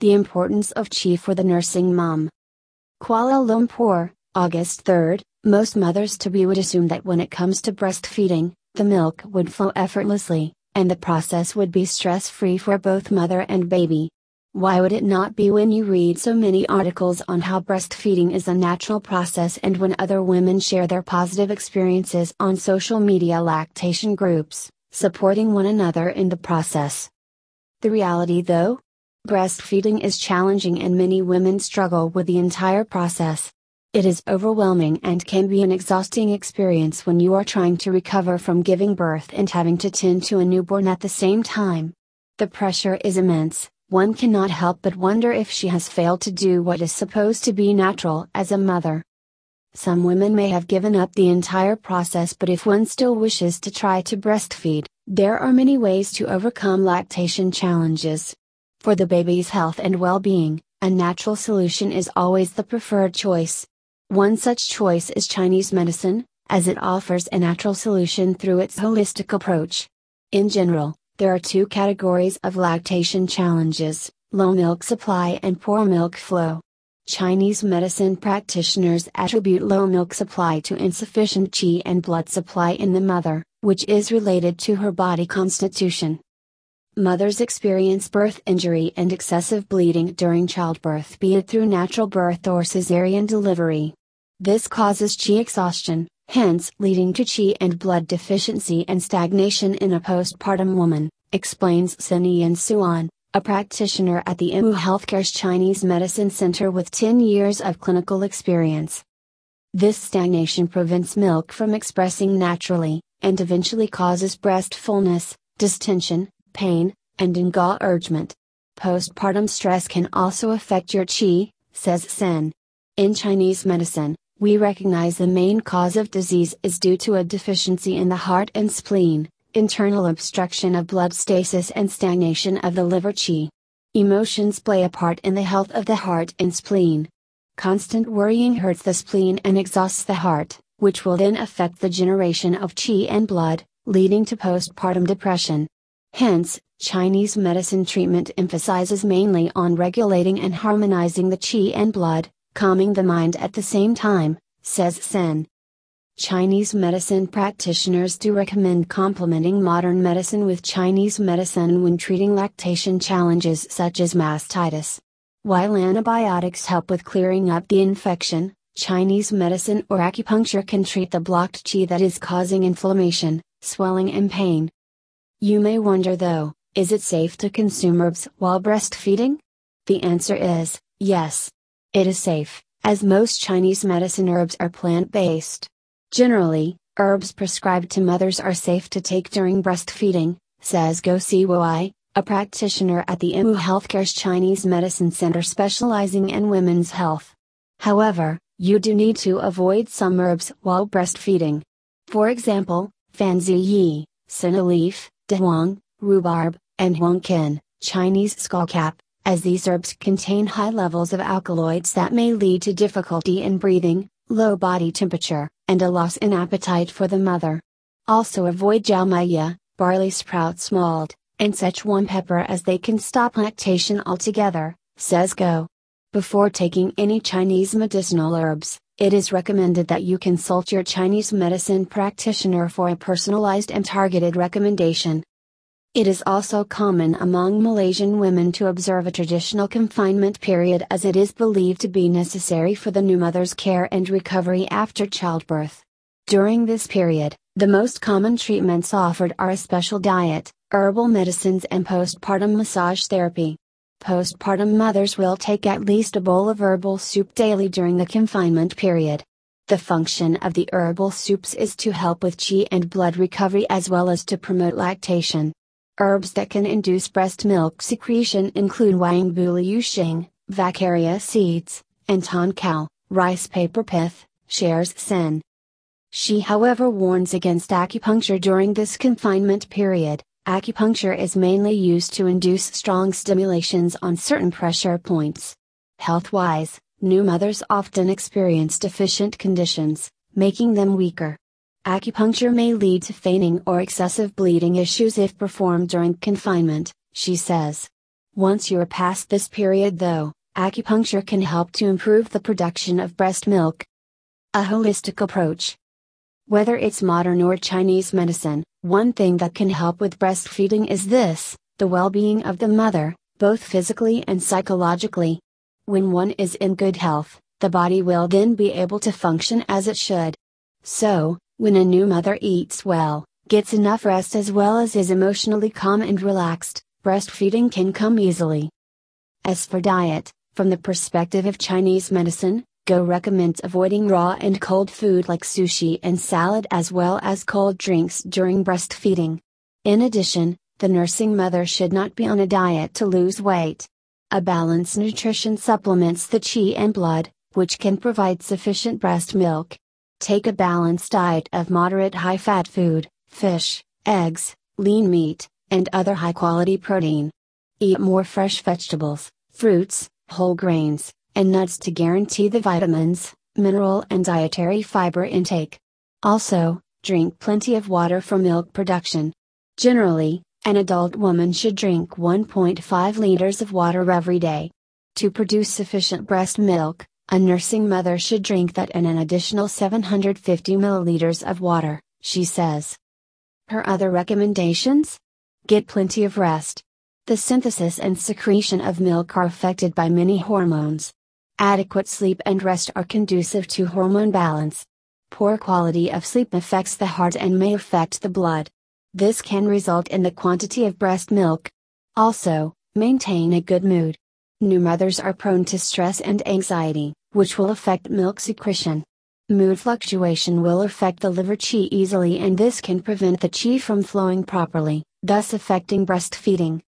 The importance of Chi for the nursing mom. Kuala Lumpur, August 3. Most mothers to be would assume that when it comes to breastfeeding, the milk would flow effortlessly, and the process would be stress free for both mother and baby. Why would it not be when you read so many articles on how breastfeeding is a natural process and when other women share their positive experiences on social media lactation groups, supporting one another in the process? The reality though? Breastfeeding is challenging and many women struggle with the entire process. It is overwhelming and can be an exhausting experience when you are trying to recover from giving birth and having to tend to a newborn at the same time. The pressure is immense, one cannot help but wonder if she has failed to do what is supposed to be natural as a mother. Some women may have given up the entire process, but if one still wishes to try to breastfeed, there are many ways to overcome lactation challenges. For the baby's health and well being, a natural solution is always the preferred choice. One such choice is Chinese medicine, as it offers a natural solution through its holistic approach. In general, there are two categories of lactation challenges low milk supply and poor milk flow. Chinese medicine practitioners attribute low milk supply to insufficient qi and blood supply in the mother, which is related to her body constitution. Mothers experience birth injury and excessive bleeding during childbirth, be it through natural birth or cesarean delivery. This causes qi exhaustion, hence leading to qi and blood deficiency and stagnation in a postpartum woman, explains Sinian Suan, a practitioner at the Imu Healthcare's Chinese Medicine Center with 10 years of clinical experience. This stagnation prevents milk from expressing naturally, and eventually causes breast fullness, distension, pain, and engorgement. Postpartum stress can also affect your qi, says Sen. In Chinese medicine, we recognize the main cause of disease is due to a deficiency in the heart and spleen, internal obstruction of blood stasis and stagnation of the liver qi. Emotions play a part in the health of the heart and spleen. Constant worrying hurts the spleen and exhausts the heart, which will then affect the generation of qi and blood, leading to postpartum depression. Hence, Chinese medicine treatment emphasizes mainly on regulating and harmonizing the qi and blood, calming the mind at the same time, says Sen. Chinese medicine practitioners do recommend complementing modern medicine with Chinese medicine when treating lactation challenges such as mastitis. While antibiotics help with clearing up the infection, Chinese medicine or acupuncture can treat the blocked qi that is causing inflammation, swelling, and pain. You may wonder though, is it safe to consume herbs while breastfeeding? The answer is yes. It is safe, as most Chinese medicine herbs are plant based. Generally, herbs prescribed to mothers are safe to take during breastfeeding, says Go Siwai, a practitioner at the Imu Healthcare's Chinese Medicine Center specializing in women's health. However, you do need to avoid some herbs while breastfeeding. For example, fanziyi, senna leaf, dahuang, rhubarb, and huangqin, Chinese skullcap, as these herbs contain high levels of alkaloids that may lead to difficulty in breathing, low body temperature, and a loss in appetite for the mother. Also avoid jiaomaya, barley sprouts malt, and Szechuan pepper as they can stop lactation altogether, says Go. Before taking any Chinese medicinal herbs, it is recommended that you consult your Chinese medicine practitioner for a personalized and targeted recommendation. It is also common among Malaysian women to observe a traditional confinement period as it is believed to be necessary for the new mother's care and recovery after childbirth. During this period, the most common treatments offered are a special diet, herbal medicines, and postpartum massage therapy. Postpartum mothers will take at least a bowl of herbal soup daily during the confinement period. The function of the herbal soups is to help with qi and blood recovery as well as to promote lactation. Herbs that can induce breast milk secretion include Wang Liu Xing, Vaccaria seeds, and Tongcao, rice paper pith, shares Sen. She however warns against acupuncture during this confinement period. Acupuncture is mainly used to induce strong stimulations on certain pressure points. Health wise, new mothers often experience deficient conditions, making them weaker. Acupuncture may lead to fainting or excessive bleeding issues if performed during confinement, she says. Once you're past this period though, acupuncture can help to improve the production of breast milk. A holistic approach. Whether it's modern or Chinese medicine, one thing that can help with breastfeeding is this the well being of the mother, both physically and psychologically. When one is in good health, the body will then be able to function as it should. So, when a new mother eats well, gets enough rest as well as is emotionally calm and relaxed, breastfeeding can come easily. As for diet, from the perspective of Chinese medicine, Go recommends avoiding raw and cold food like sushi and salad as well as cold drinks during breastfeeding. In addition, the nursing mother should not be on a diet to lose weight. A balanced nutrition supplements the qi and blood, which can provide sufficient breast milk. Take a balanced diet of moderate high fat food, fish, eggs, lean meat, and other high quality protein. Eat more fresh vegetables, fruits, whole grains, and nuts to guarantee the vitamins, mineral and dietary fiber intake. Also, drink plenty of water for milk production. Generally, an adult woman should drink 1.5 liters of water every day. To produce sufficient breast milk, a nursing mother should drink that and an additional 750 milliliters of water, she says. Her other recommendations? Get plenty of rest. The synthesis and secretion of milk are affected by many hormones. Adequate sleep and rest are conducive to hormone balance. Poor quality of sleep affects the heart and may affect the blood. This can result in the quantity of breast milk. Also, maintain a good mood. New mothers are prone to stress and anxiety, which will affect milk secretion. Mood fluctuation will affect the liver qi easily and this can prevent the qi from flowing properly, thus affecting breastfeeding.